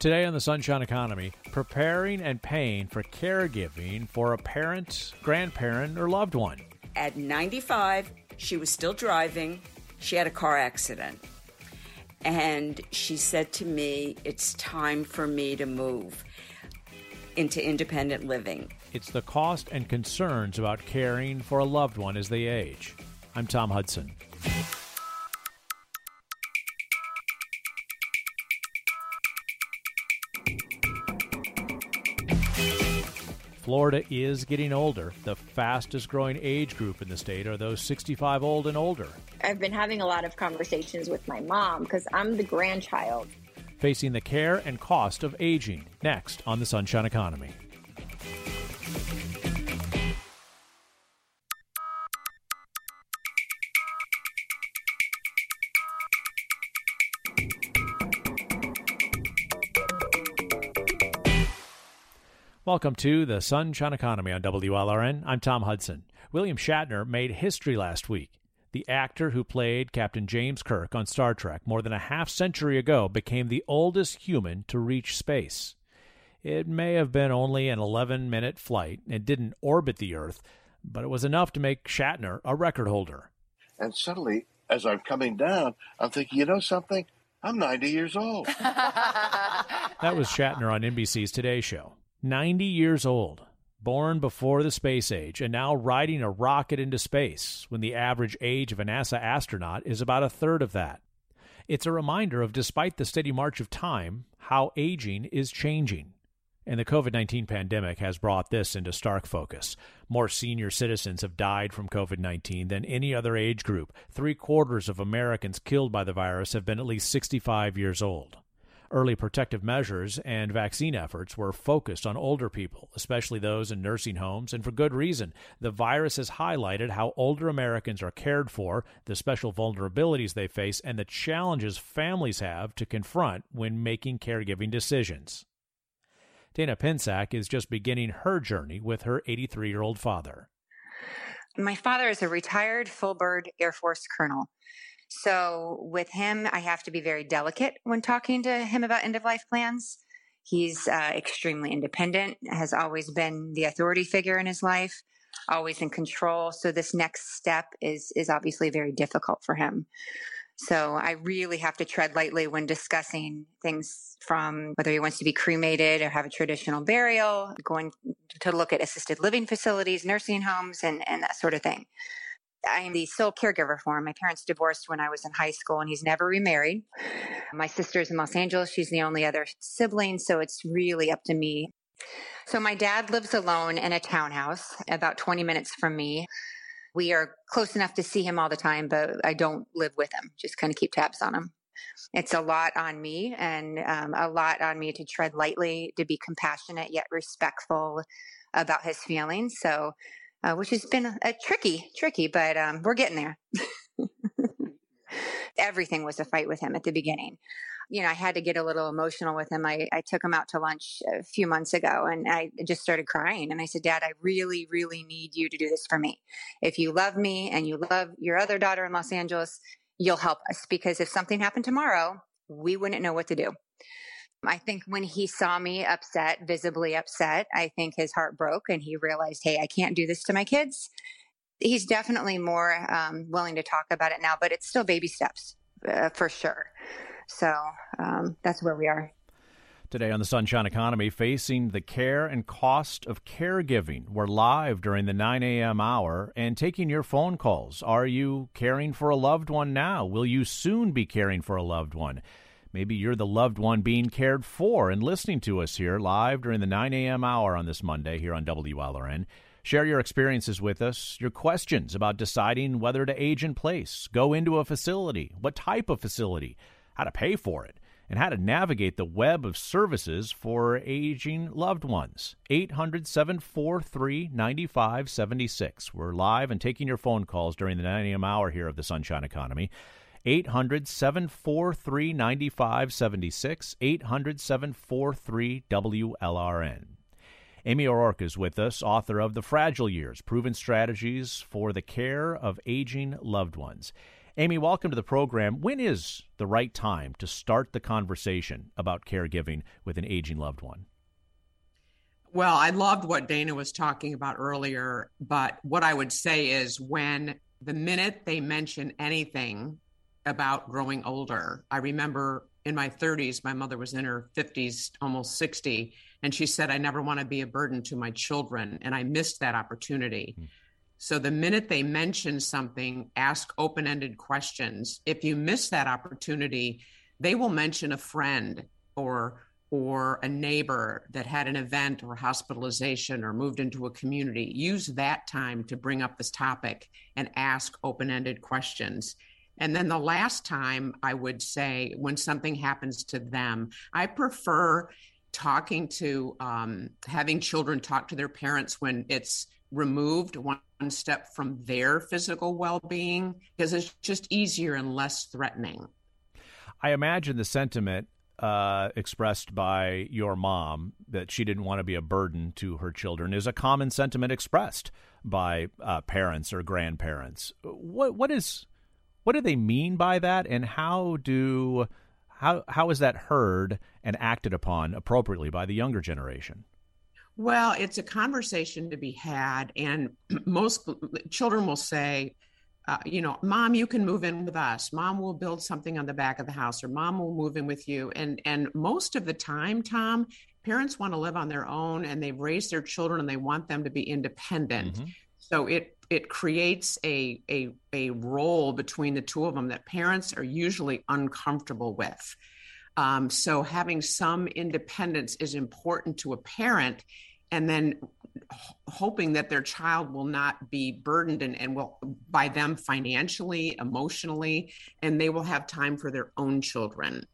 Today on the Sunshine Economy, preparing and paying for caregiving for a parent, grandparent, or loved one. At 95, she was still driving. She had a car accident. And she said to me, It's time for me to move into independent living. It's the cost and concerns about caring for a loved one as they age. I'm Tom Hudson. Florida is getting older. The fastest growing age group in the state are those 65 old and older. I've been having a lot of conversations with my mom because I'm the grandchild. Facing the care and cost of aging. Next on the Sunshine Economy. Welcome to the Sunshine Economy on WLRN. I'm Tom Hudson. William Shatner made history last week. The actor who played Captain James Kirk on Star Trek more than a half century ago became the oldest human to reach space. It may have been only an 11 minute flight and didn't orbit the Earth, but it was enough to make Shatner a record holder. And suddenly, as I'm coming down, I'm thinking, you know something? I'm 90 years old. that was Shatner on NBC's Today Show. 90 years old, born before the space age, and now riding a rocket into space when the average age of a NASA astronaut is about a third of that. It's a reminder of, despite the steady march of time, how aging is changing. And the COVID 19 pandemic has brought this into stark focus. More senior citizens have died from COVID 19 than any other age group. Three quarters of Americans killed by the virus have been at least 65 years old. Early protective measures and vaccine efforts were focused on older people, especially those in nursing homes, and for good reason. The virus has highlighted how older Americans are cared for, the special vulnerabilities they face, and the challenges families have to confront when making caregiving decisions. Dana Pinsack is just beginning her journey with her 83 year old father. My father is a retired full bird Air Force colonel. So with him, I have to be very delicate when talking to him about end of life plans. He's uh, extremely independent, has always been the authority figure in his life, always in control. So this next step is is obviously very difficult for him. So I really have to tread lightly when discussing things from whether he wants to be cremated or have a traditional burial, going to look at assisted living facilities, nursing homes, and, and that sort of thing. I am the sole caregiver for him. My parents divorced when I was in high school and he's never remarried. My sister's in Los Angeles. She's the only other sibling. So it's really up to me. So my dad lives alone in a townhouse about 20 minutes from me. We are close enough to see him all the time, but I don't live with him, just kind of keep tabs on him. It's a lot on me and um, a lot on me to tread lightly, to be compassionate yet respectful about his feelings. So uh, which has been a, a tricky, tricky, but um, we're getting there. Everything was a fight with him at the beginning. You know, I had to get a little emotional with him. I, I took him out to lunch a few months ago and I just started crying. And I said, Dad, I really, really need you to do this for me. If you love me and you love your other daughter in Los Angeles, you'll help us because if something happened tomorrow, we wouldn't know what to do. I think when he saw me upset, visibly upset, I think his heart broke and he realized, hey, I can't do this to my kids. He's definitely more um, willing to talk about it now, but it's still baby steps uh, for sure. So um, that's where we are. Today on the Sunshine Economy, facing the care and cost of caregiving. We're live during the 9 a.m. hour and taking your phone calls. Are you caring for a loved one now? Will you soon be caring for a loved one? Maybe you're the loved one being cared for and listening to us here live during the 9 a.m. hour on this Monday here on WLRN. Share your experiences with us, your questions about deciding whether to age in place, go into a facility, what type of facility, how to pay for it, and how to navigate the web of services for aging loved ones. 800 743 9576. We're live and taking your phone calls during the 9 a.m. hour here of the Sunshine Economy. 800 743 9576, 800 743 WLRN. Amy O'Rourke is with us, author of The Fragile Years Proven Strategies for the Care of Aging Loved Ones. Amy, welcome to the program. When is the right time to start the conversation about caregiving with an aging loved one? Well, I loved what Dana was talking about earlier, but what I would say is when the minute they mention anything about growing older, I remember in my 30s, my mother was in her 50s, almost 60, and she said, I never want to be a burden to my children. And I missed that opportunity. Mm. So the minute they mention something, ask open ended questions. If you miss that opportunity, they will mention a friend or or a neighbor that had an event or hospitalization or moved into a community, use that time to bring up this topic and ask open ended questions. And then the last time I would say, when something happens to them, I prefer talking to um, having children talk to their parents when it's removed one step from their physical well being because it's just easier and less threatening. I imagine the sentiment uh, expressed by your mom that she didn't want to be a burden to her children is a common sentiment expressed by uh, parents or grandparents. What what is what do they mean by that, and how do how how is that heard and acted upon appropriately by the younger generation? Well, it's a conversation to be had, and most children will say, uh, you know, mom, you can move in with us. Mom will build something on the back of the house, or mom will move in with you. And and most of the time, Tom, parents want to live on their own, and they've raised their children, and they want them to be independent. Mm-hmm. So it it creates a a a role between the two of them that parents are usually uncomfortable with. Um, so having some independence is important to a parent, and then hoping that their child will not be burdened and, and will by them financially emotionally and they will have time for their own children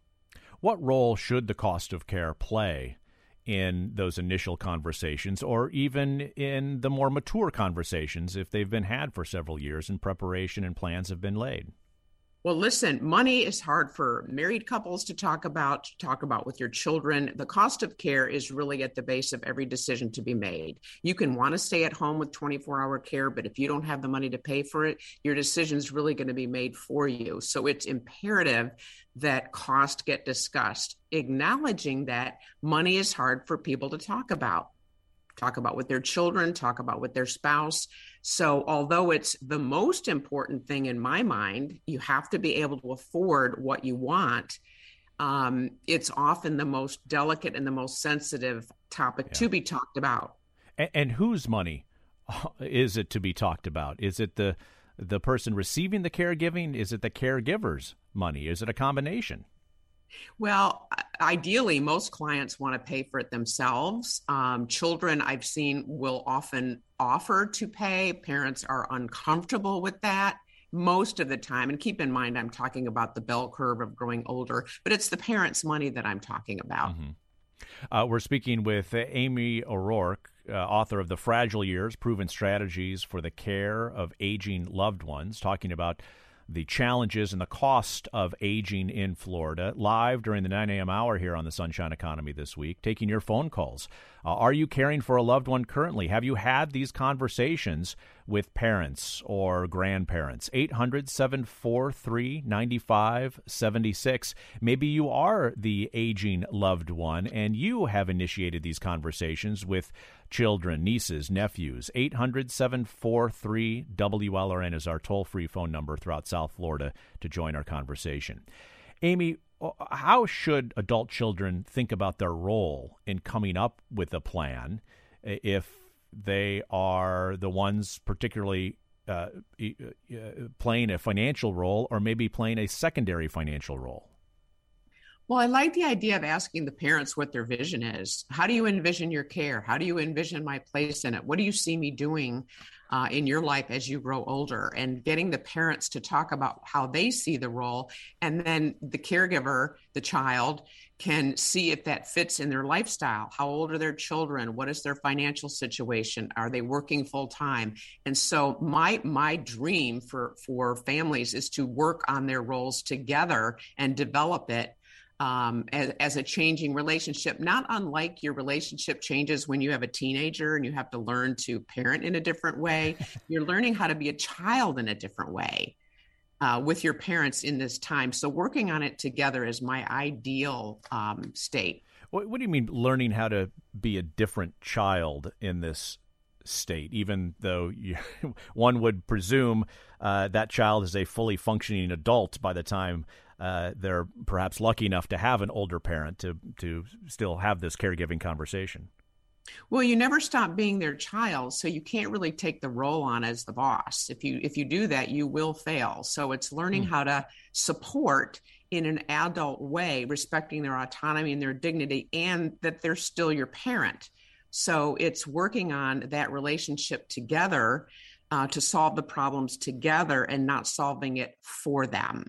what role should the cost of care play in those initial conversations or even in the more mature conversations if they've been had for several years and preparation and plans have been laid well, listen, money is hard for married couples to talk about, to talk about with your children. The cost of care is really at the base of every decision to be made. You can want to stay at home with 24 hour care, but if you don't have the money to pay for it, your decision is really going to be made for you. So it's imperative that cost get discussed, acknowledging that money is hard for people to talk about talk about with their children, talk about with their spouse. So, although it's the most important thing in my mind, you have to be able to afford what you want. Um, it's often the most delicate and the most sensitive topic yeah. to be talked about. And, and whose money is it to be talked about? Is it the the person receiving the caregiving? Is it the caregiver's money? Is it a combination? Well, ideally, most clients want to pay for it themselves. Um, children, I've seen, will often offer to pay. Parents are uncomfortable with that most of the time. And keep in mind, I'm talking about the bell curve of growing older, but it's the parents' money that I'm talking about. Mm-hmm. Uh, we're speaking with Amy O'Rourke, uh, author of The Fragile Years Proven Strategies for the Care of Aging Loved Ones, talking about the challenges and the cost of aging in Florida. Live during the 9 a.m. hour here on the Sunshine Economy this week, taking your phone calls. Uh, are you caring for a loved one currently? Have you had these conversations with parents or grandparents? 800 743 9576. Maybe you are the aging loved one and you have initiated these conversations with children, nieces, nephews. 800 743 WLRN is our toll free phone number throughout South Florida to join our conversation. Amy, how should adult children think about their role in coming up with a plan if they are the ones particularly uh, uh, playing a financial role or maybe playing a secondary financial role? Well, I like the idea of asking the parents what their vision is. How do you envision your care? How do you envision my place in it? What do you see me doing uh, in your life as you grow older? And getting the parents to talk about how they see the role. And then the caregiver, the child, can see if that fits in their lifestyle. How old are their children? What is their financial situation? Are they working full time? And so my my dream for for families is to work on their roles together and develop it um, as, as, a changing relationship, not unlike your relationship changes when you have a teenager and you have to learn to parent in a different way. You're learning how to be a child in a different way. Uh, with your parents in this time. So, working on it together is my ideal um, state. What, what do you mean learning how to be a different child in this state, even though you, one would presume uh, that child is a fully functioning adult by the time uh, they're perhaps lucky enough to have an older parent to to still have this caregiving conversation. Well, you never stop being their child, so you can't really take the role on as the boss. If you if you do that, you will fail. So it's learning mm. how to support in an adult way, respecting their autonomy and their dignity, and that they're still your parent. So it's working on that relationship together uh, to solve the problems together and not solving it for them.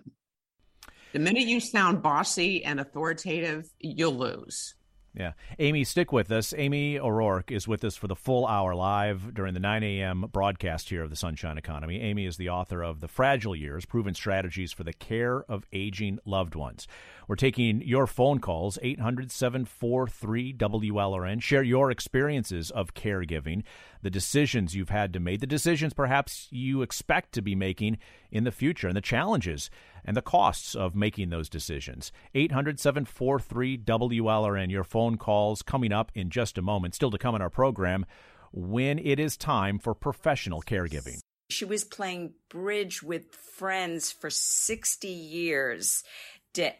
The minute you sound bossy and authoritative, you'll lose. Yeah. Amy, stick with us. Amy O'Rourke is with us for the full hour live during the 9 a.m. broadcast here of the Sunshine Economy. Amy is the author of The Fragile Years Proven Strategies for the Care of Aging Loved Ones. We're taking your phone calls, 800 743 WLRN. Share your experiences of caregiving, the decisions you've had to make, the decisions perhaps you expect to be making in the future, and the challenges and the costs of making those decisions. 800 743 WLRN. Your phone calls coming up in just a moment. Still to come in our program when it is time for professional caregiving. She was playing bridge with friends for 60 years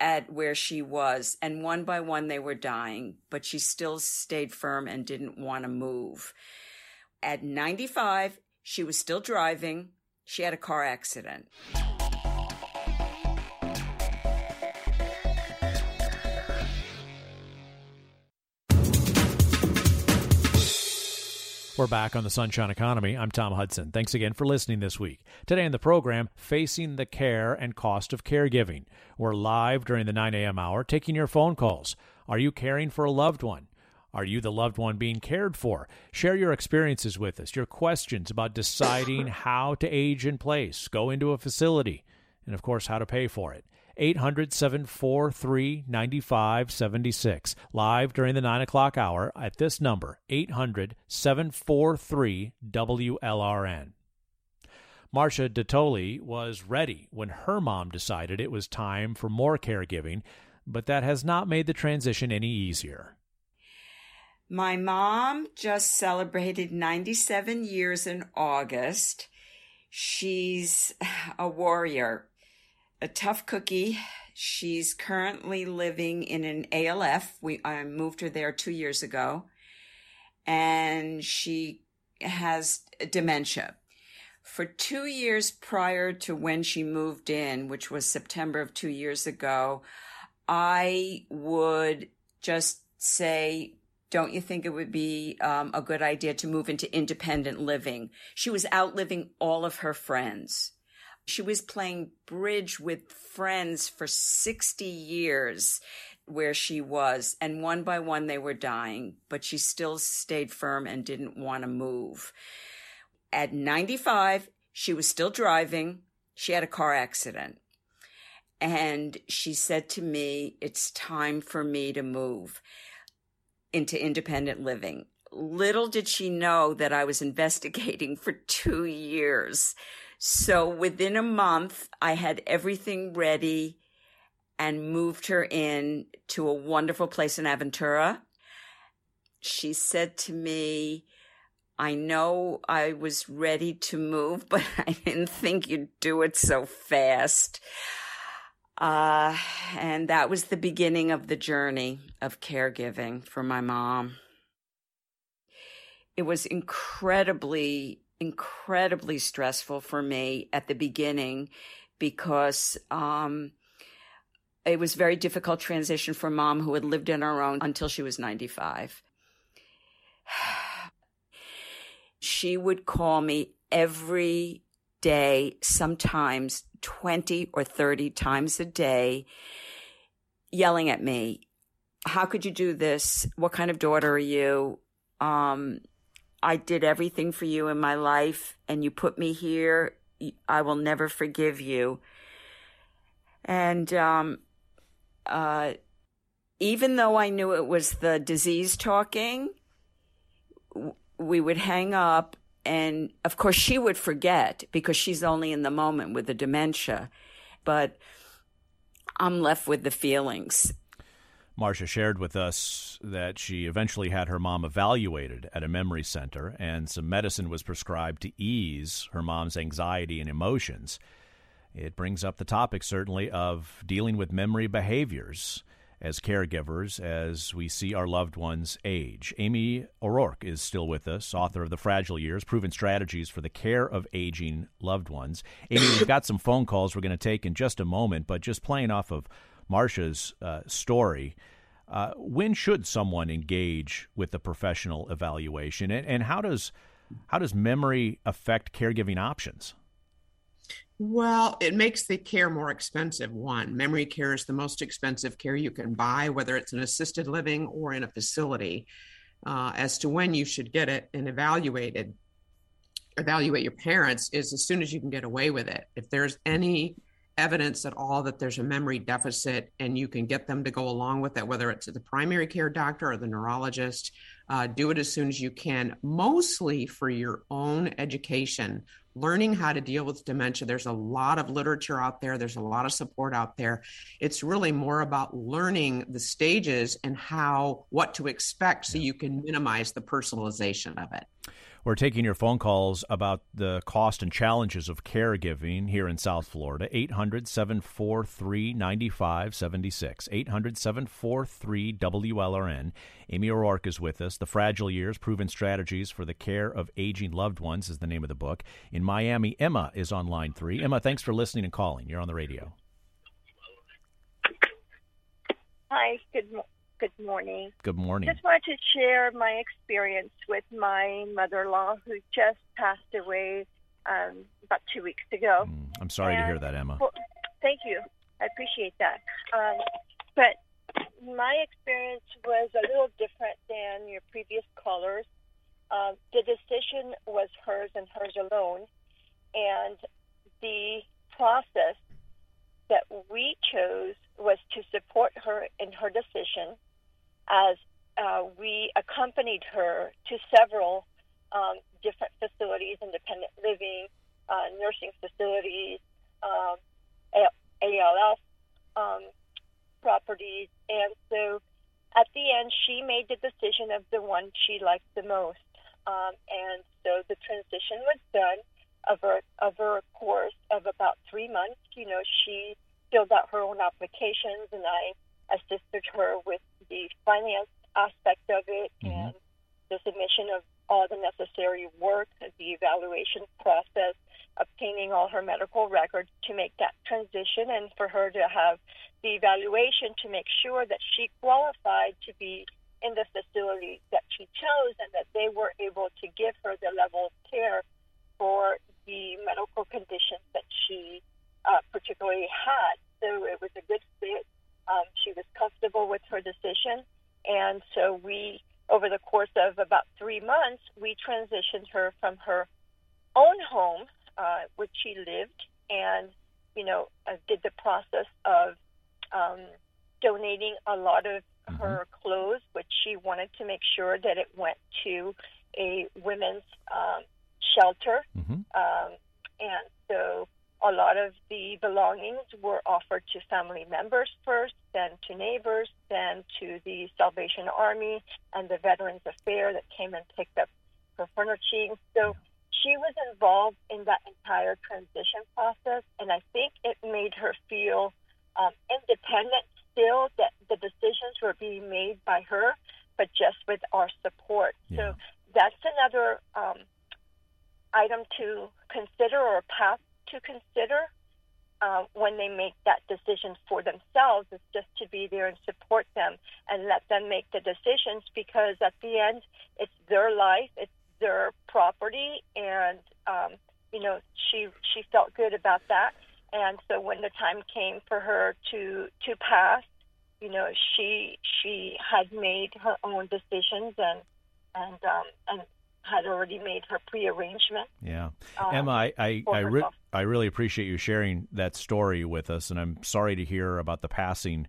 at where she was, and one by one they were dying, but she still stayed firm and didn't want to move. At 95, she was still driving. She had a car accident. We're back on the Sunshine Economy. I'm Tom Hudson. Thanks again for listening this week. Today in the program, Facing the Care and Cost of Caregiving. We're live during the 9 a.m. hour taking your phone calls. Are you caring for a loved one? Are you the loved one being cared for? Share your experiences with us, your questions about deciding how to age in place, go into a facility, and of course, how to pay for it. 800 743 9576. Live during the 9 o'clock hour at this number, 800 743 WLRN. Marcia Datoli was ready when her mom decided it was time for more caregiving, but that has not made the transition any easier. My mom just celebrated 97 years in August. She's a warrior a tough cookie. She's currently living in an ALF. We I moved her there two years ago, and she has dementia. For two years prior to when she moved in, which was September of two years ago, I would just say, don't you think it would be um, a good idea to move into independent living? She was outliving all of her friends. She was playing bridge with friends for 60 years where she was, and one by one they were dying, but she still stayed firm and didn't want to move. At 95, she was still driving. She had a car accident. And she said to me, It's time for me to move into independent living. Little did she know that I was investigating for two years. So within a month, I had everything ready and moved her in to a wonderful place in Aventura. She said to me, I know I was ready to move, but I didn't think you'd do it so fast. Uh, and that was the beginning of the journey of caregiving for my mom. It was incredibly incredibly stressful for me at the beginning because um, it was very difficult transition for mom who had lived on her own until she was 95 she would call me every day sometimes 20 or 30 times a day yelling at me how could you do this what kind of daughter are you um, I did everything for you in my life and you put me here. I will never forgive you. And um, uh, even though I knew it was the disease talking, we would hang up And of course, she would forget because she's only in the moment with the dementia. But I'm left with the feelings. Marcia shared with us that she eventually had her mom evaluated at a memory center, and some medicine was prescribed to ease her mom's anxiety and emotions. It brings up the topic, certainly, of dealing with memory behaviors as caregivers as we see our loved ones age. Amy O'Rourke is still with us, author of The Fragile Years Proven Strategies for the Care of Aging Loved Ones. Amy, we've got some phone calls we're going to take in just a moment, but just playing off of Marcia's uh, story. Uh, when should someone engage with the professional evaluation, and, and how does how does memory affect caregiving options? Well, it makes the care more expensive. One, memory care is the most expensive care you can buy, whether it's an assisted living or in a facility. Uh, as to when you should get it and evaluated, evaluate your parents is as soon as you can get away with it. If there's any evidence at all that there's a memory deficit and you can get them to go along with it, whether it's the primary care doctor or the neurologist, uh, do it as soon as you can, mostly for your own education learning how to deal with dementia. There's a lot of literature out there, there's a lot of support out there. It's really more about learning the stages and how, what to expect so you can minimize the personalization of it. We're taking your phone calls about the cost and challenges of caregiving here in South Florida. 800 743 9576. 800 743 WLRN. Amy O'Rourke is with us. The Fragile Years Proven Strategies for the Care of Aging Loved Ones is the name of the book. In Miami, Emma is on line three. Emma, thanks for listening and calling. You're on the radio. Hi, good Good morning. Good morning. Just wanted to share my experience with my mother-in-law who just passed away um, about two weeks ago. Mm, I'm sorry and, to hear that, Emma. Well, thank you. I appreciate that. Um, but my experience was a little different than your previous callers. Uh, the decision was hers and hers alone, and the process that we chose was to support her in her decision as uh, we accompanied her to several um, different facilities, independent living, uh, nursing facilities, um, ALF um, properties. And so at the end, she made the decision of the one she liked the most. Um, and so the transition was done over, over a course of about three months. You know, she filled out her own applications, and I assisted her with the finance aspect of it mm-hmm. and the submission of all the necessary work, the evaluation process, obtaining all her medical records to make that transition, and for her to have the evaluation to make sure that she qualified to be in the facility that she chose and that they were able to give her the level of care for the medical conditions that she uh, particularly had. So it was a good fit um, she was comfortable with her decision. And so we, over the course of about three months, we transitioned her from her own home, uh, which she lived, and, you know, uh, did the process of um, donating a lot of mm-hmm. her clothes, which she wanted to make sure that it went to a women's um, shelter. Mm-hmm. Um, and so a lot of the belongings were offered to family members first, then to neighbors, then to the Salvation Army and the Veterans Affairs that came and picked up her furniture. So she was involved in that entire transition process, and I think it made her feel um, independent still that the decisions were being made by her, but just with our support. Yeah. So that's another um, item to consider or path to consider uh, when they make that decision for themselves is just to be there and support them and let them make the decisions because at the end it's their life it's their property and um, you know she she felt good about that. And so when the time came for her to to pass you know she she had made her own decisions and and um, and had already made her pre-arrangement. Yeah, um, Emma, I I I, re- I, really appreciate you sharing that story with us, and I'm sorry to hear about the passing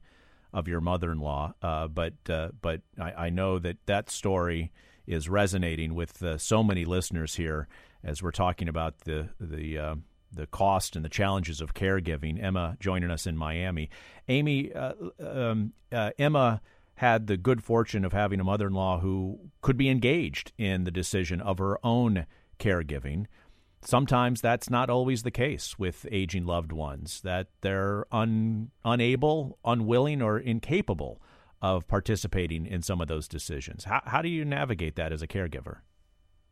of your mother-in-law. Uh, but uh, but I, I, know that that story is resonating with uh, so many listeners here as we're talking about the the uh, the cost and the challenges of caregiving. Emma joining us in Miami. Amy, uh, um, uh, Emma had the good fortune of having a mother-in-law who could be engaged in the decision of her own caregiving. Sometimes that's not always the case with aging loved ones, that they're un, unable, unwilling, or incapable of participating in some of those decisions. How, how do you navigate that as a caregiver?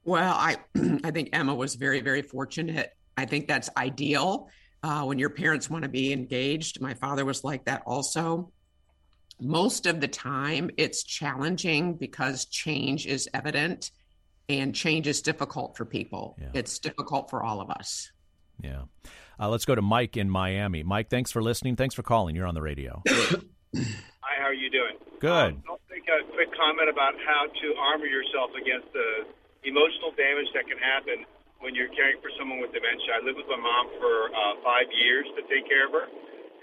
Well, I, I think Emma was very, very fortunate. I think that's ideal uh, when your parents want to be engaged. My father was like that also. Most of the time, it's challenging because change is evident and change is difficult for people. Yeah. It's difficult for all of us. Yeah. Uh, let's go to Mike in Miami. Mike, thanks for listening. Thanks for calling. You're on the radio. Hi, how are you doing? Good. Um, I'll make a quick comment about how to armor yourself against the emotional damage that can happen when you're caring for someone with dementia. I lived with my mom for uh, five years to take care of her.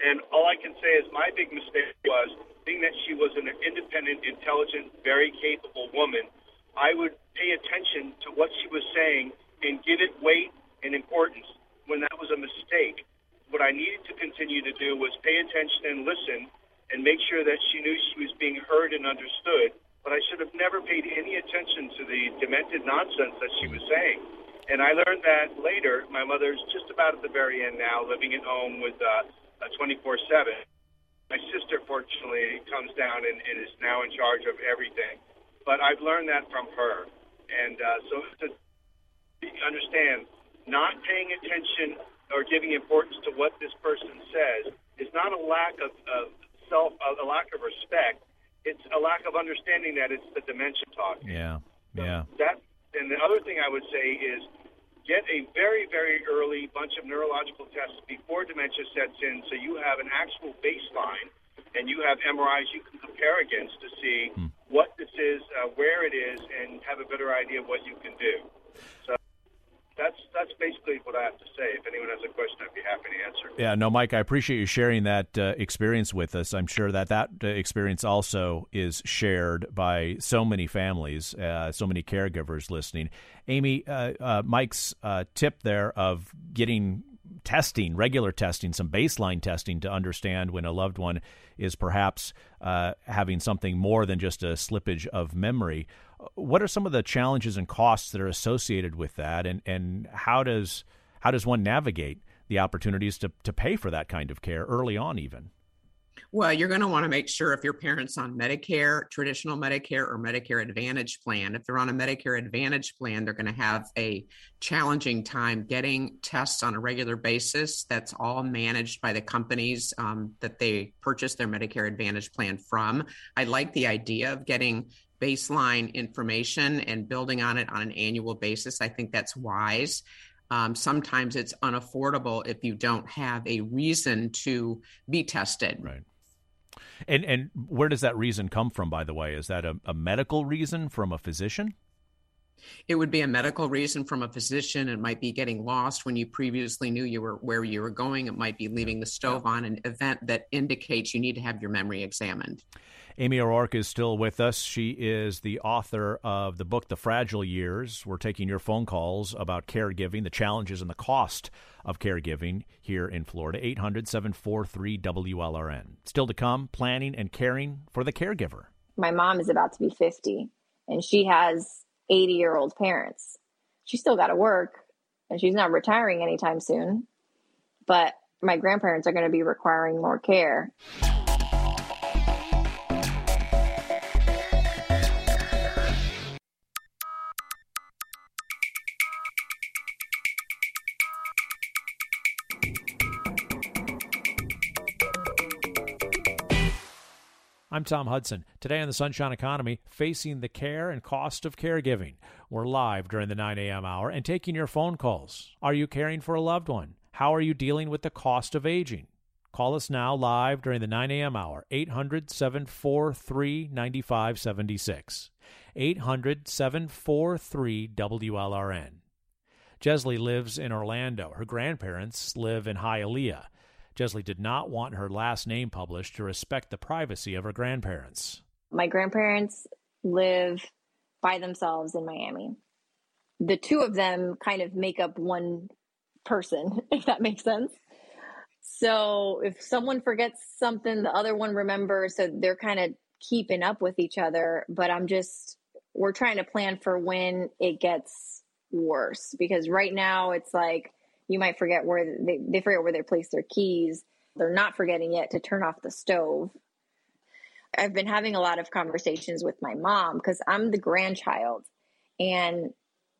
And all I can say is my big mistake was being that she was an independent, intelligent, very capable woman. I would pay attention to what she was saying and give it weight and importance when that was a mistake. What I needed to continue to do was pay attention and listen and make sure that she knew she was being heard and understood. But I should have never paid any attention to the demented nonsense that she was saying. And I learned that later. My mother's just about at the very end now, living at home with uh, 24 7. My sister, fortunately, comes down and, and is now in charge of everything. But I've learned that from her. And uh, so to understand, not paying attention or giving importance to what this person says is not a lack of, of self a, lack of respect. It's a lack of understanding that it's the dementia talk. Yeah, yeah. that and the other thing I would say is get a very very early bunch of neurological tests before dementia sets in, so you have an actual baseline and you have MRIs you can compare against to see hmm. what this is, uh, where it is, and have a better idea of what you can do. So that's that's basically what I have to say. If anyone has a question, I'd be happy to answer. Yeah, no, Mike, I appreciate you sharing that uh, experience with us. I'm sure that that uh, experience also is shared by so many families, uh, so many caregivers listening. Amy, uh, uh, Mike's uh, tip there of getting testing, regular testing, some baseline testing to understand when a loved one is perhaps having something more than just a slippage of memory what are some of the challenges and costs that are associated with that, and, and how does how does one navigate the opportunities to, to pay for that kind of care early on, even? Well, you're going to want to make sure if your parents on Medicare, traditional Medicare, or Medicare Advantage plan. If they're on a Medicare Advantage plan, they're going to have a challenging time getting tests on a regular basis. That's all managed by the companies um, that they purchase their Medicare Advantage plan from. I like the idea of getting baseline information and building on it on an annual basis. I think that's wise. Um, sometimes it's unaffordable if you don't have a reason to be tested. Right. And and where does that reason come from? By the way, is that a, a medical reason from a physician? It would be a medical reason from a physician. It might be getting lost when you previously knew you were where you were going. It might be leaving the stove on an event that indicates you need to have your memory examined. Amy O'Rourke is still with us. She is the author of the book, The Fragile Years. We're taking your phone calls about caregiving, the challenges and the cost of caregiving here in Florida. 800 743 WLRN. Still to come, planning and caring for the caregiver. My mom is about to be 50, and she has 80 year old parents. She's still got to work, and she's not retiring anytime soon. But my grandparents are going to be requiring more care. I'm Tom Hudson. Today on the Sunshine Economy, facing the care and cost of caregiving. We're live during the 9 a.m. hour and taking your phone calls. Are you caring for a loved one? How are you dealing with the cost of aging? Call us now live during the 9 a.m. hour, 800 743 9576. 800 743 WLRN. Jesley lives in Orlando. Her grandparents live in Hialeah. Jesley did not want her last name published to respect the privacy of her grandparents. My grandparents live by themselves in Miami. the two of them kind of make up one person, if that makes sense. So if someone forgets something, the other one remembers. So they're kind of keeping up with each other. But I'm just, we're trying to plan for when it gets worse because right now it's like you might forget where they, they forget where they place their keys. They're not forgetting yet to turn off the stove. I've been having a lot of conversations with my mom because I'm the grandchild. And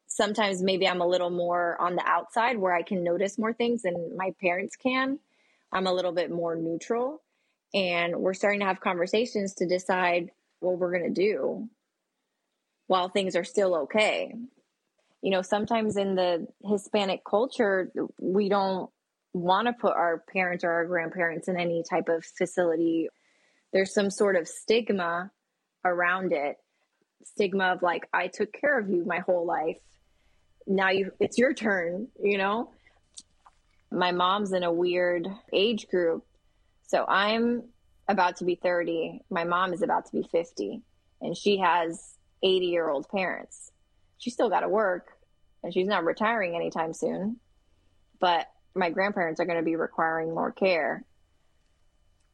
sometimes maybe I'm a little more on the outside where I can notice more things than my parents can. I'm a little bit more neutral. And we're starting to have conversations to decide what we're going to do while things are still okay. You know, sometimes in the Hispanic culture, we don't want to put our parents or our grandparents in any type of facility. There's some sort of stigma around it stigma of like, I took care of you my whole life now you it's your turn, you know? My mom's in a weird age group. So I'm about to be 30. My mom is about to be 50 and she has 80 year old parents. She still got to work and she's not retiring anytime soon. But my grandparents are going to be requiring more care.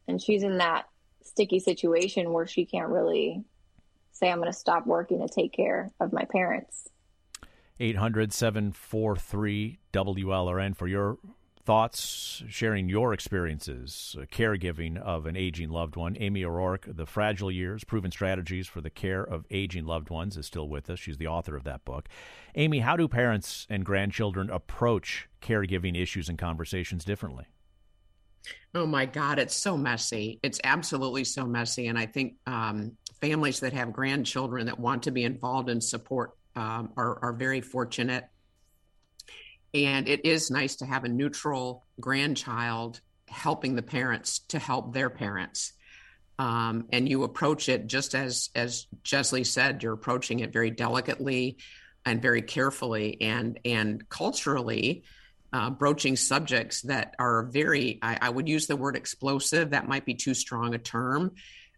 And she's in that sticky situation where she can't really say, I'm going to stop working to take care of my parents. 800 743 WLRN for your thoughts, sharing your experiences, uh, caregiving of an aging loved one. Amy O'Rourke, The Fragile Years Proven Strategies for the Care of Aging Loved Ones, is still with us. She's the author of that book. Amy, how do parents and grandchildren approach caregiving issues and conversations differently? Oh my God, it's so messy. It's absolutely so messy. And I think um, families that have grandchildren that want to be involved and support um, are, are very fortunate. And it is nice to have a neutral grandchild helping the parents to help their parents. Um, and you approach it just as as Jeslie said, you're approaching it very delicately and very carefully and and culturally. Uh, broaching subjects that are very, I, I, would use the word explosive. That might be too strong a term,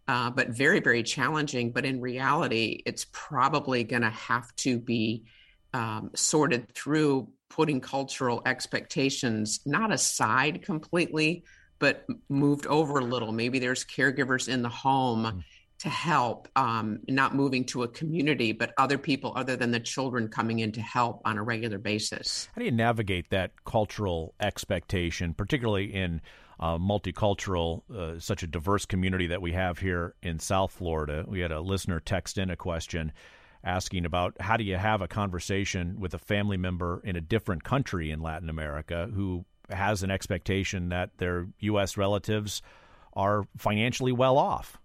uh, but very, very challenging. But in reality, it's probably going to have to be um, sorted through putting cultural expectations not aside completely, but moved over a little. Maybe there's caregivers in the home. Mm. To help, um, not moving to a community, but other people other than the children coming in to help on a regular basis. How do you navigate that cultural expectation, particularly in uh, multicultural, uh, such a diverse community that we have here in South Florida. We had a listener text in a question asking about how do you have a conversation with a family member in a different country in Latin America who has an expectation that their U.S. relatives are financially well off.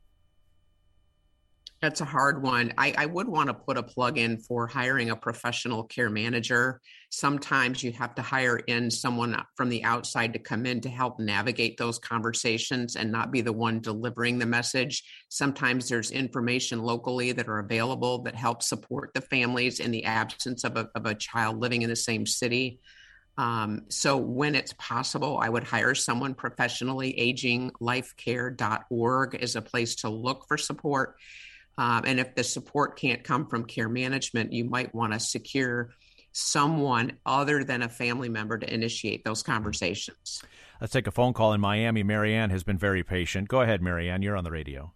That's a hard one. I, I, would want to put a plug in for hiring a professional care manager. Sometimes you have to hire in someone from the outside to come in to help navigate those conversations and not be the one delivering the message. Sometimes there's information locally that are available that help support the families in the absence of a, of a child living in the same city. Um, so when it's possible, I would hire someone professionally. Aginglifecare.org is a place to look for support um, and if the support can't come from care management, you might want to secure someone other than a family member to initiate those conversations. Let's take a phone call in Miami. Marianne has been very patient. Go ahead, Marianne. You're on the radio.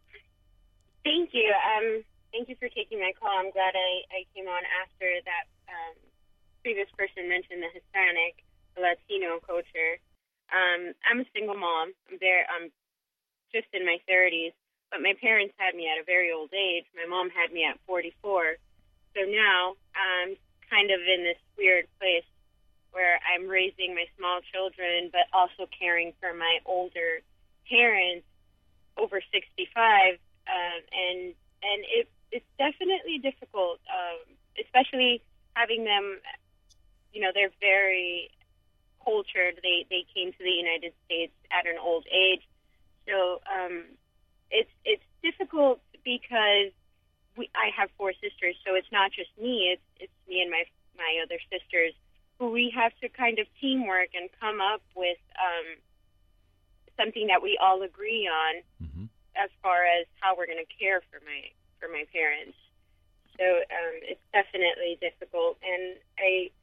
Thank you. Um, thank you for taking my call. I'm glad I, I came on after that um, previous person mentioned the Hispanic, the Latino culture. Um, I'm a single mom. I'm there. I'm just in my 30s. But my parents had me at a very old age. My mom had me at 44. So now I'm kind of in this weird place where I'm raising my small children, but also caring for my older parents over 65. Um, and and it, it's definitely difficult, um, especially having them, you know, they're very cultured. They, they came to the United States at an old age. So um, it's it's difficult because we, I have four sisters, so it's not just me. It's it's me and my my other sisters who we have to kind of teamwork and come up with um, something that we all agree on mm-hmm. as far as how we're going to care for my for my parents. So um, it's definitely difficult, and I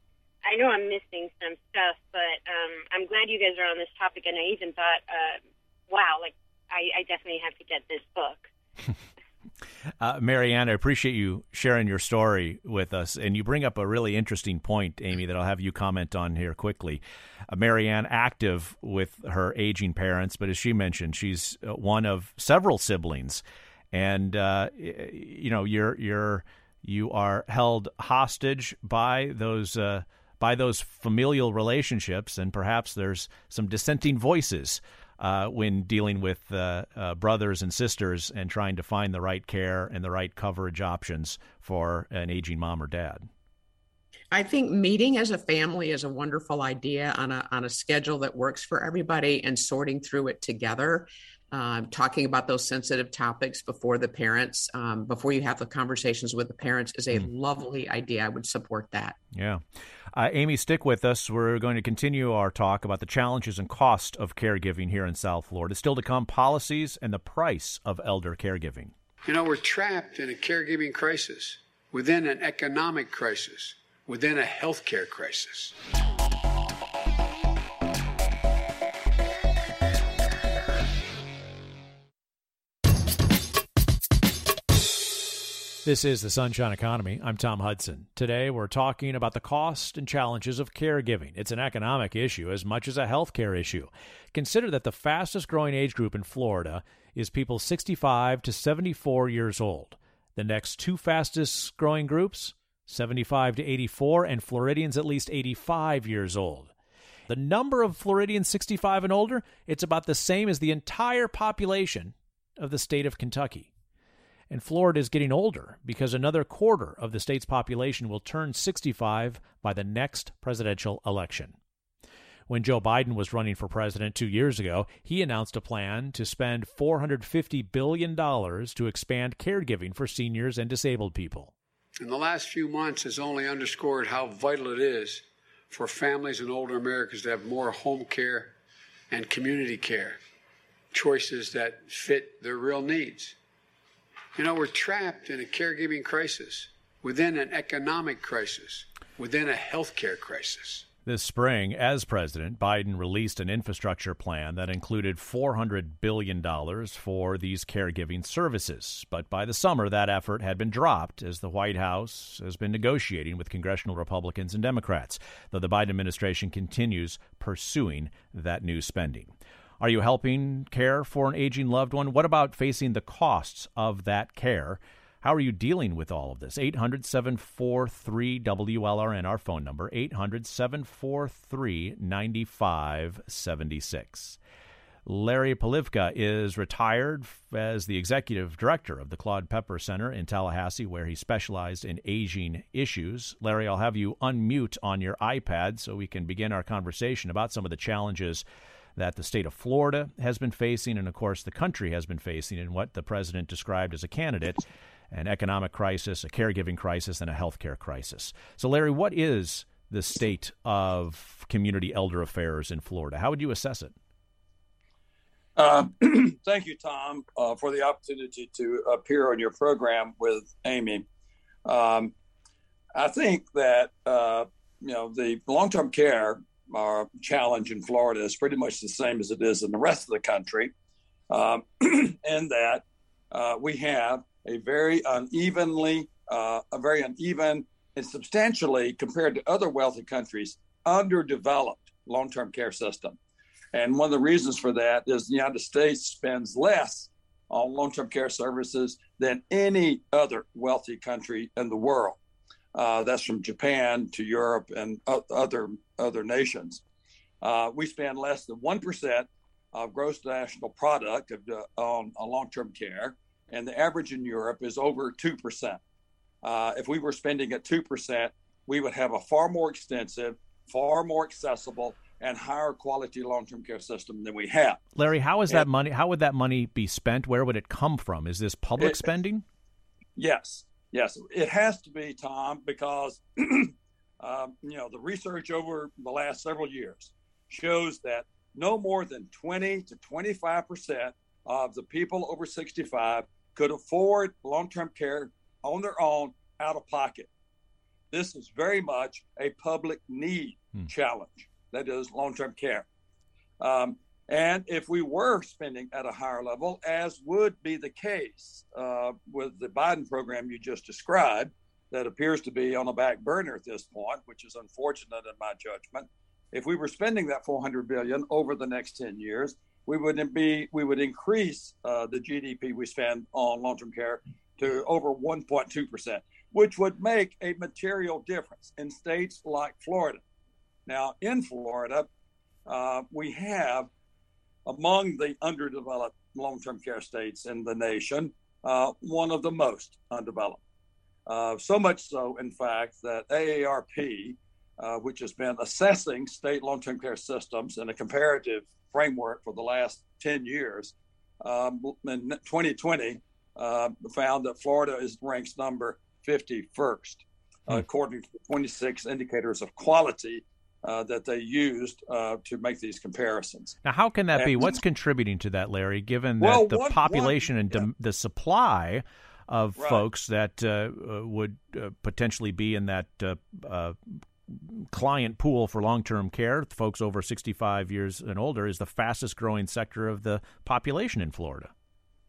I know I'm missing some stuff, but um, I'm glad you guys are on this topic. And I even thought, uh, wow, like I, I definitely have to get this book. Uh, Marianne, I appreciate you sharing your story with us. And you bring up a really interesting point, Amy, that I'll have you comment on here quickly. Uh, Marianne, active with her aging parents, but as she mentioned, she's uh, one of several siblings. And, uh, you know, you're, you're, you are held hostage by those, uh, by those familial relationships, and perhaps there's some dissenting voices uh, when dealing with uh, uh, brothers and sisters and trying to find the right care and the right coverage options for an aging mom or dad. I think meeting as a family is a wonderful idea on a on a schedule that works for everybody and sorting through it together. Um, talking about those sensitive topics before the parents, um, before you have the conversations with the parents, is a mm. lovely idea. I would support that. Yeah. Uh, Amy, stick with us. We're going to continue our talk about the challenges and cost of caregiving here in South Florida. Still to come, policies and the price of elder caregiving. You know, we're trapped in a caregiving crisis, within an economic crisis, within a healthcare crisis. This is the Sunshine Economy. I'm Tom Hudson. Today we're talking about the cost and challenges of caregiving. It's an economic issue as much as a healthcare issue. Consider that the fastest growing age group in Florida is people 65 to 74 years old. The next two fastest growing groups, 75 to 84 and Floridians at least 85 years old. The number of Floridians 65 and older, it's about the same as the entire population of the state of Kentucky. And Florida is getting older because another quarter of the state's population will turn 65 by the next presidential election. When Joe Biden was running for president two years ago, he announced a plan to spend $450 billion to expand caregiving for seniors and disabled people. In the last few months has only underscored how vital it is for families and older Americans to have more home care and community care, choices that fit their real needs. You know, we're trapped in a caregiving crisis, within an economic crisis, within a healthcare crisis. This spring, as president, Biden released an infrastructure plan that included $400 billion for these caregiving services. But by the summer, that effort had been dropped as the White House has been negotiating with congressional Republicans and Democrats, though the Biden administration continues pursuing that new spending. Are you helping care for an aging loved one? What about facing the costs of that care? How are you dealing with all of this? 800 743 WLRN, our phone number, 800 743 9576. Larry Polivka is retired as the executive director of the Claude Pepper Center in Tallahassee, where he specialized in aging issues. Larry, I'll have you unmute on your iPad so we can begin our conversation about some of the challenges that the state of Florida has been facing, and of course the country has been facing, in what the president described as a candidate an economic crisis, a caregiving crisis, and a healthcare crisis. So, Larry, what is the state of community elder affairs in Florida? How would you assess it? Uh, thank you, Tom, uh, for the opportunity to appear on your program with Amy. Um, I think that uh, you know the long-term care our challenge in Florida is pretty much the same as it is in the rest of the country, um, in that uh, we have a very unevenly, uh, a very uneven and substantially compared to other wealthy countries, underdeveloped long-term care system. And one of the reasons for that is the United States spends less on long-term care services than any other wealthy country in the world. Uh, that's from Japan to Europe and other other nations. Uh, we spend less than one percent of gross national product of, uh, on, on long-term care, and the average in Europe is over two percent. Uh, if we were spending at two percent, we would have a far more extensive, far more accessible, and higher quality long-term care system than we have. Larry, how is and, that money? How would that money be spent? Where would it come from? Is this public it, spending? Yes. Yes, it has to be, Tom, because um, you know the research over the last several years shows that no more than 20 to 25 percent of the people over 65 could afford long-term care on their own out of pocket. This is very much a public need hmm. challenge. That is long term care. Um, and if we were spending at a higher level, as would be the case uh, with the Biden program you just described, that appears to be on a back burner at this point, which is unfortunate in my judgment. If we were spending that 400 billion over the next 10 years, we would be we would increase uh, the GDP we spend on long-term care to over 1.2 percent, which would make a material difference in states like Florida. Now, in Florida, uh, we have among the underdeveloped long-term care states in the nation uh, one of the most undeveloped. Uh, so much so, in fact, that AARP, uh, which has been assessing state long term care systems in a comparative framework for the last 10 years, um, in 2020 uh, found that Florida is ranks number 51st, hmm. according to the 26 indicators of quality uh, that they used uh, to make these comparisons. Now, how can that and, be? What's contributing to that, Larry? Given that well, the population and yeah. the supply of right. folks that uh, uh, would uh, potentially be in that uh, uh, client pool for long-term care, folks over 65 years and older, is the fastest growing sector of the population in Florida.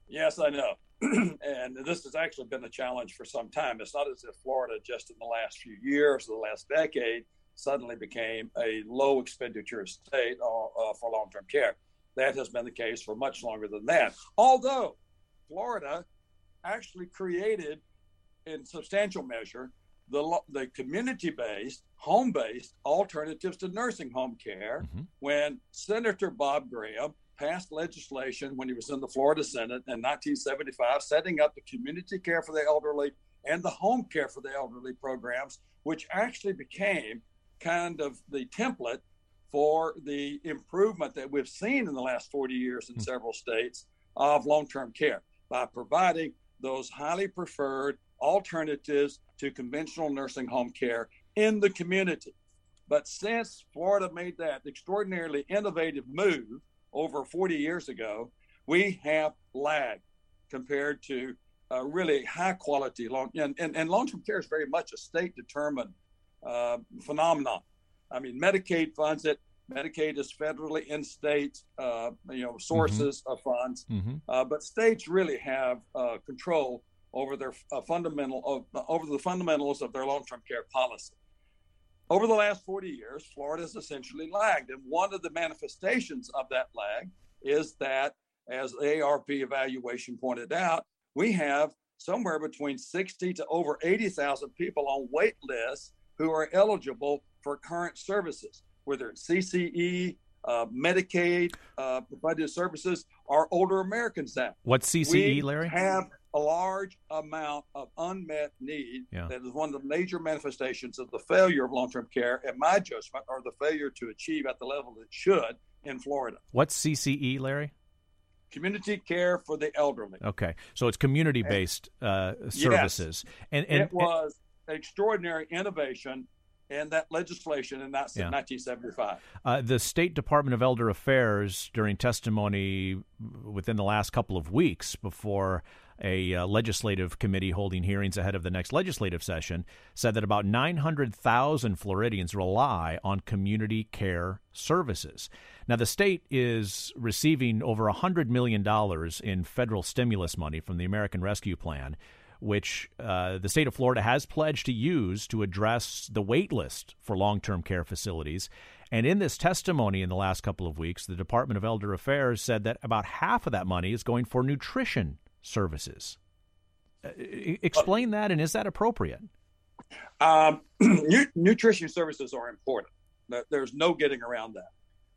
Yes, I know. and this has actually been a challenge for some time. It's not as if Florida, just in the last few years, or the last decade, suddenly became a low expenditure state uh, for long term care. That has been the case for much longer than that. Although Florida actually created, in substantial measure, the, the community based, home based alternatives to nursing home care mm-hmm. when Senator Bob Graham passed legislation when he was in the Florida Senate in 1975, setting up the community care for the elderly and the home care for the elderly programs, which actually became kind of the template for the improvement that we've seen in the last 40 years in mm-hmm. several states of long term care by providing those highly preferred alternatives to conventional nursing home care in the community. But since Florida made that extraordinarily innovative move over 40 years ago, we have lagged compared to uh, really high quality long and, and, and long-term care is very much a state determined uh, phenomenon. I mean, Medicaid funds it. Medicaid is federally in state, uh, you know, mm-hmm. sources mm-hmm. of funds, mm-hmm. uh, but states really have uh, control over their uh, fundamental uh, over the fundamentals of their long-term care policy. Over the last 40 years, Florida has essentially lagged, and one of the manifestations of that lag is that, as the AARP evaluation pointed out, we have somewhere between 60 to over 80,000 people on wait lists who are eligible for current services whether it's CCE, uh, Medicaid, uh, provided services, or older Americans Act. What's CCE, we Larry? have a large amount of unmet need yeah. that is one of the major manifestations of the failure of long-term care, in my judgment, or the failure to achieve at the level it should in Florida. What's CCE, Larry? Community care for the elderly. Okay, so it's community-based uh, services, yes, and, and it was extraordinary innovation and that legislation in that yeah. 1975. Uh, the State Department of Elder Affairs, during testimony within the last couple of weeks before a uh, legislative committee holding hearings ahead of the next legislative session, said that about 900,000 Floridians rely on community care services. Now, the state is receiving over $100 million in federal stimulus money from the American Rescue Plan which uh, the state of Florida has pledged to use to address the wait list for long term care facilities. And in this testimony in the last couple of weeks, the Department of Elder Affairs said that about half of that money is going for nutrition services. Uh, explain that, and is that appropriate? Um, nutrition services are important. There's no getting around that.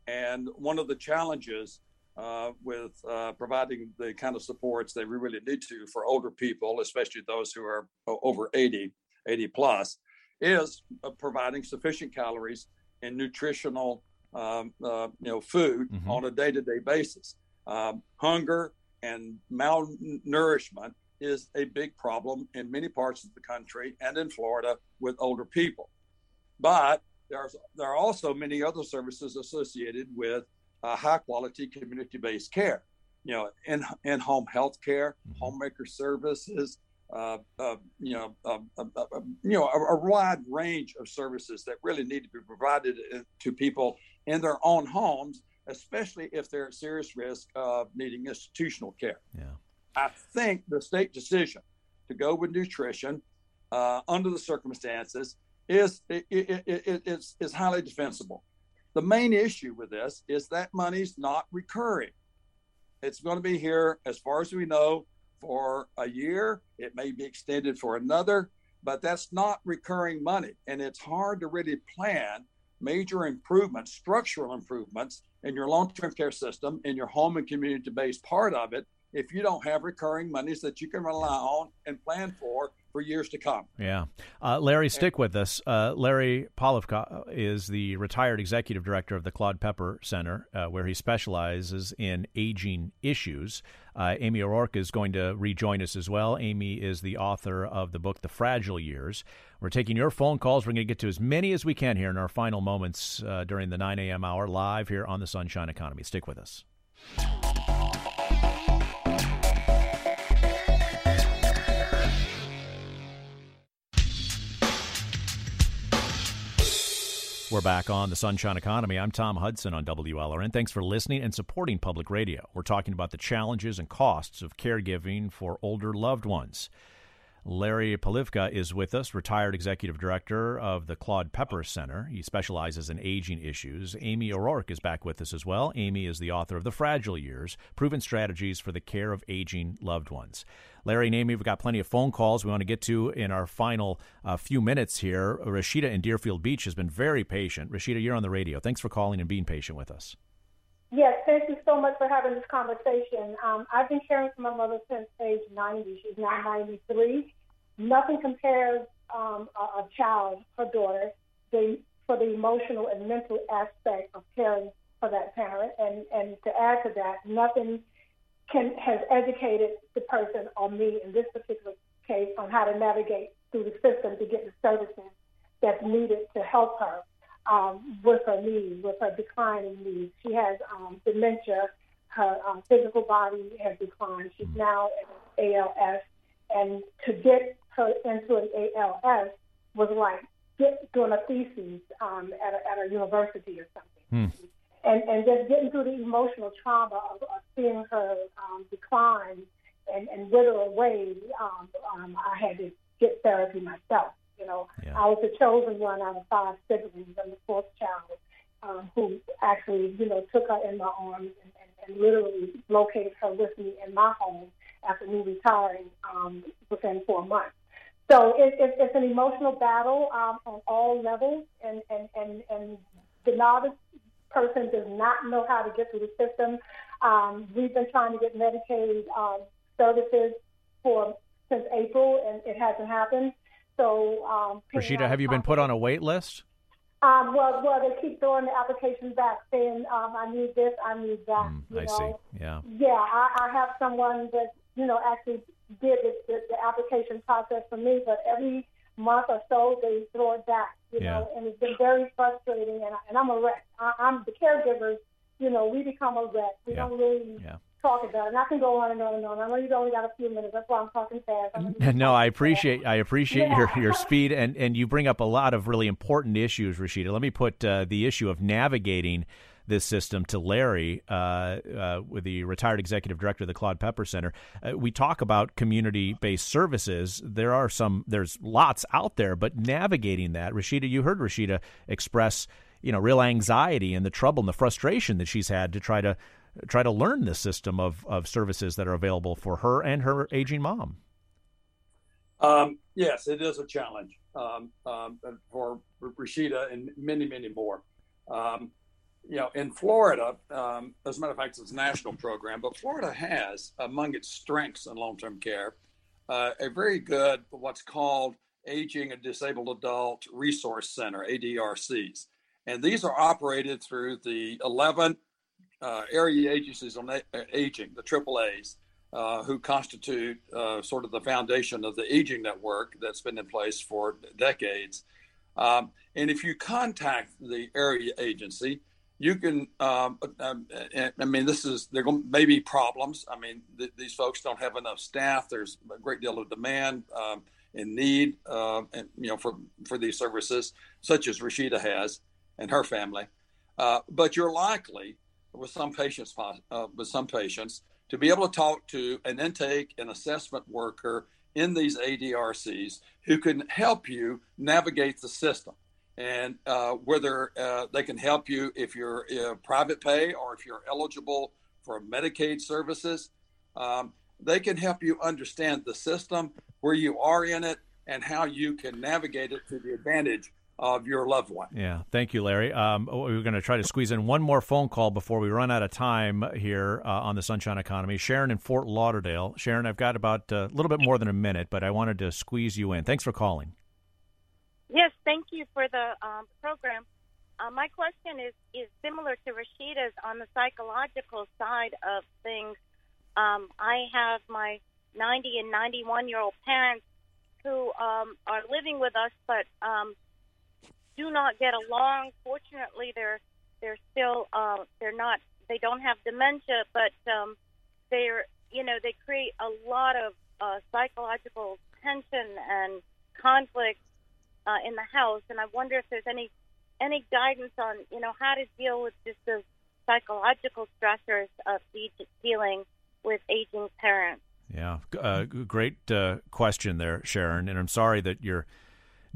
And one of the challenges uh, with uh, providing the kind of supports that we really need to for older people, especially those who are over 80, 80 plus, is uh, providing sufficient calories and nutritional um, uh, you know food mm-hmm. on a day-to-day basis. Um, hunger and malnourishment is a big problem in many parts of the country and in Florida with older people. But there's there are also many other services associated with uh, high quality community based care. You know, in in home health care, mm-hmm. homemaker services, uh, uh, you know, uh, you know, a, a, wide range of services that really need to be provided uh, to people in their own homes, especially if they're at serious risk of needing institutional care. Yeah, I think the state decision to go with nutrition uh, under the circumstances is it, it, it, it's, is highly defensible. The main issue with this is that money's not recurring. It's going to be here, as far as we know, for a year. It may be extended for another, but that's not recurring money. And it's hard to really plan major improvements, structural improvements in your long term care system, in your home and community based part of it, if you don't have recurring monies that you can rely on and plan for for years to come. Yeah. Uh, Larry, stick with us. Uh, Larry Polivka is the retired executive director of the Claude Pepper Center, uh, where he specializes in aging issues. Uh, Amy O'Rourke is going to rejoin us as well. Amy is the author of the book, The Fragile Years. We're taking your phone calls. We're going to get to as many as we can here in our final moments uh, during the 9 a.m. hour live here on the Sunshine Economy. Stick with us. We're back on the Sunshine Economy. I'm Tom Hudson on WLRN. Thanks for listening and supporting public radio. We're talking about the challenges and costs of caregiving for older loved ones. Larry Polivka is with us, retired executive director of the Claude Pepper Center. He specializes in aging issues. Amy O'Rourke is back with us as well. Amy is the author of The Fragile Years Proven Strategies for the Care of Aging Loved Ones. Larry and Amy, we've got plenty of phone calls we want to get to in our final uh, few minutes here. Rashida in Deerfield Beach has been very patient. Rashida, you're on the radio. Thanks for calling and being patient with us. Yes, thank you so much for having this conversation. Um, I've been caring for my mother since age 90. She's now 93. Nothing compares um, a, a child, her daughter, the, for the emotional and mental aspect of caring for that parent. And, and to add to that, nothing can has educated the person or me in this particular case on how to navigate through the system to get the services that's needed to help her um, with her needs, with her declining needs. She has um, dementia. Her um, physical body has declined. She's mm. now in ALS. And to get her into an ALS was like get, doing a thesis um, at, a, at a university or something. Hmm. And, and just getting through the emotional trauma of, of seeing her um, decline and, and wither away, um, um, I had to get therapy myself. You know, yeah. I was the chosen one out of five siblings. I'm the fourth child um, who actually, you know, took her in my arms and, and, and literally located her with me in my home after me retiring um, within four months. So it, it, it's an emotional battle um, on all levels, and, and, and, and the novice person does not know how to get through the system. Um, we've been trying to get Medicaid um, services for since April, and it hasn't happened. So, um, Rashida, have you been put on a wait list? Um, well, well, they keep throwing the application back, saying um, I need this, I need that. Mm, I know? see. Yeah. Yeah, I, I have someone that you know actually did the, the, the application process for me, but every month or so they throw it back, you Yeah. know, and it's been very frustrating. And, I, and I'm a wreck. I, I'm the caregivers. You know, we become a wreck. We Yeah. don't really Yeah. Talk about it. And I can go on and on and on. I know you've only got a few minutes. That's why I'm talking fast. No, I appreciate I appreciate your, your speed and, and you bring up a lot of really important issues, Rashida. Let me put uh, the issue of navigating this system to Larry, uh, uh, with the retired executive director of the Claude Pepper Center. Uh, we talk about community-based services. There are some, there's lots out there, but navigating that, Rashida, you heard Rashida express, you know, real anxiety and the trouble and the frustration that she's had to try to try to learn the system of of services that are available for her and her aging mom. Um, yes, it is a challenge um, um, for Rashida and many, many more. Um, you know, in Florida, um, as a matter of fact, it's a national program, but Florida has among its strengths in long term care uh, a very good, what's called Aging and Disabled Adult Resource Center, ADRCs. And these are operated through the 11 uh, area agencies on a- aging, the AAAs, uh, who constitute uh, sort of the foundation of the aging network that's been in place for decades. Um, and if you contact the area agency, you can. Um, um, I mean, this is there may be problems. I mean, th- these folks don't have enough staff. There's a great deal of demand um, and need, uh, and you know, for for these services, such as Rashida has and her family. Uh, but you're likely, with some patience, uh, with some patience, to be able to talk to an intake and assessment worker in these ADRCs who can help you navigate the system and uh, whether uh, they can help you if you're uh, private pay or if you're eligible for Medicaid services. Um, they can help you understand the system, where you are in it, and how you can navigate it to the advantage of your loved one. Yeah, thank you, Larry. Um, we're going to try to squeeze in one more phone call before we run out of time here uh, on the Sunshine Economy. Sharon in Fort Lauderdale. Sharon, I've got about uh, a little bit more than a minute, but I wanted to squeeze you in. Thanks for calling. Yes, thank you for the um, program. Uh, my question is is similar to Rashida's on the psychological side of things. Um, I have my 90 and 91 year old parents who um, are living with us, but um, do not get along. Fortunately, they're they're still uh, they're not they don't have dementia, but um, they're you know they create a lot of uh, psychological tension and conflict uh, in the house, and I wonder if there's any any guidance on you know how to deal with just the psychological stressors of dealing with aging parents. Yeah, uh, great uh, question there, Sharon, and I'm sorry that you're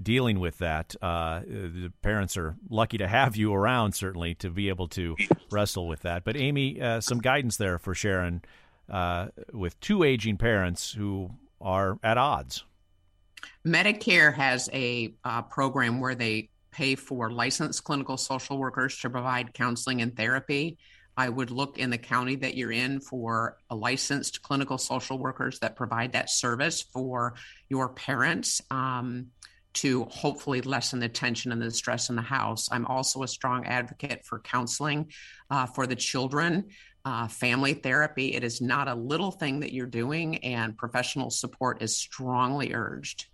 dealing with that. Uh, the parents are lucky to have you around, certainly, to be able to wrestle with that. But Amy, uh, some guidance there for Sharon uh, with two aging parents who are at odds. Medicare has a uh, program where they pay for licensed clinical social workers to provide counseling and therapy. I would look in the county that you're in for a licensed clinical social workers that provide that service for your parents um, to hopefully lessen the tension and the stress in the house. I'm also a strong advocate for counseling uh, for the children. Uh, family therapy, it is not a little thing that you're doing, and professional support is strongly urged.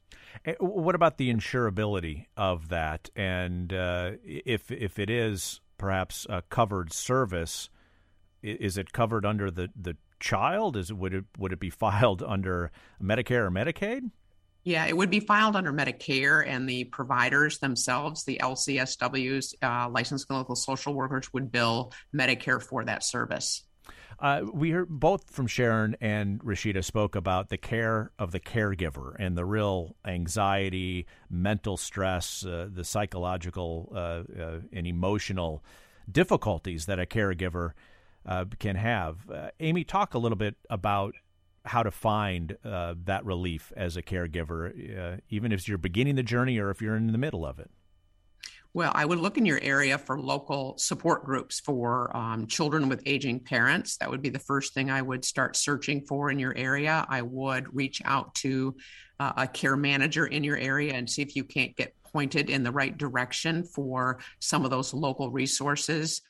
Eh, what about the insurability of that? And uh, if if it is perhaps a covered service, is it covered under the, the child? Is it, would it would it be filed under Medicare or Medicaid? Yeah, it would be filed under Medicare, and the providers themselves, the LCSWs, uh, licensed clinical social workers, would bill Medicare for that service. Uh, we heard both from Sharon and Rashida spoke about the care of the caregiver and the real anxiety, mental stress, uh, the psychological uh, uh and emotional difficulties that a caregiver uh, can have. Amy, talk a little bit about how to find that relief as a caregiver, even if you're beginning the journey or if you're in the middle of it. Well, I would look in your area for local support groups for um, children with aging parents. That would be the first thing I would start searching for in your area. I would reach out to uh, a care manager in your area and see if you can't get pointed in the right direction for some of those local resources.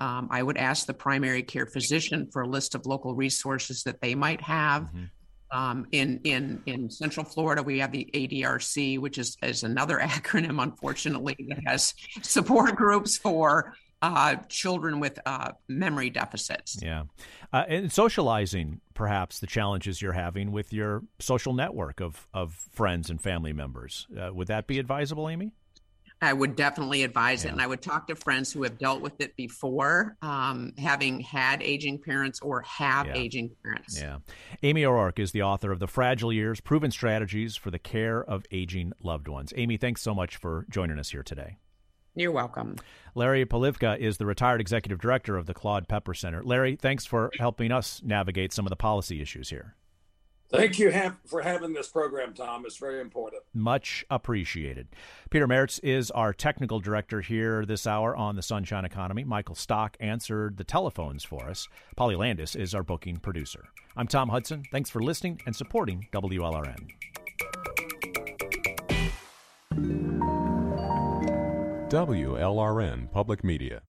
Um, I would ask the primary care physician for a list of local resources that they might have. Mm-hmm. Um, in in in Central Florida, we have the ADRC, which is is another acronym, unfortunately, that has support groups for uh, children with uh, memory deficits. Yeah, uh, and socializing, perhaps the challenges you're having with your social network of of friends and family members. Uh, would that be advisable, Amy? I would definitely advise yeah. it. And I would talk to friends who have dealt with it before, um, having had aging parents or have yeah. aging parents. Yeah. Amy O'Rourke is the author of The Fragile Years Proven Strategies for the Care of Aging Loved Ones. Amy, thanks so much for joining us here today. You're welcome. Larry Polivka is the retired executive director of the Claude Pepper Center. Larry, thanks for helping us navigate some of the policy issues here. Thank you for having this program, Tom. It's very important. Much appreciated. Peter Mertz is our technical director here this hour on the Sunshine Economy. Michael Stock answered the telephones for us. Polly Landis is our booking producer. I'm Tom Hudson. Thanks for listening and supporting WLRN. WLRN Public Media.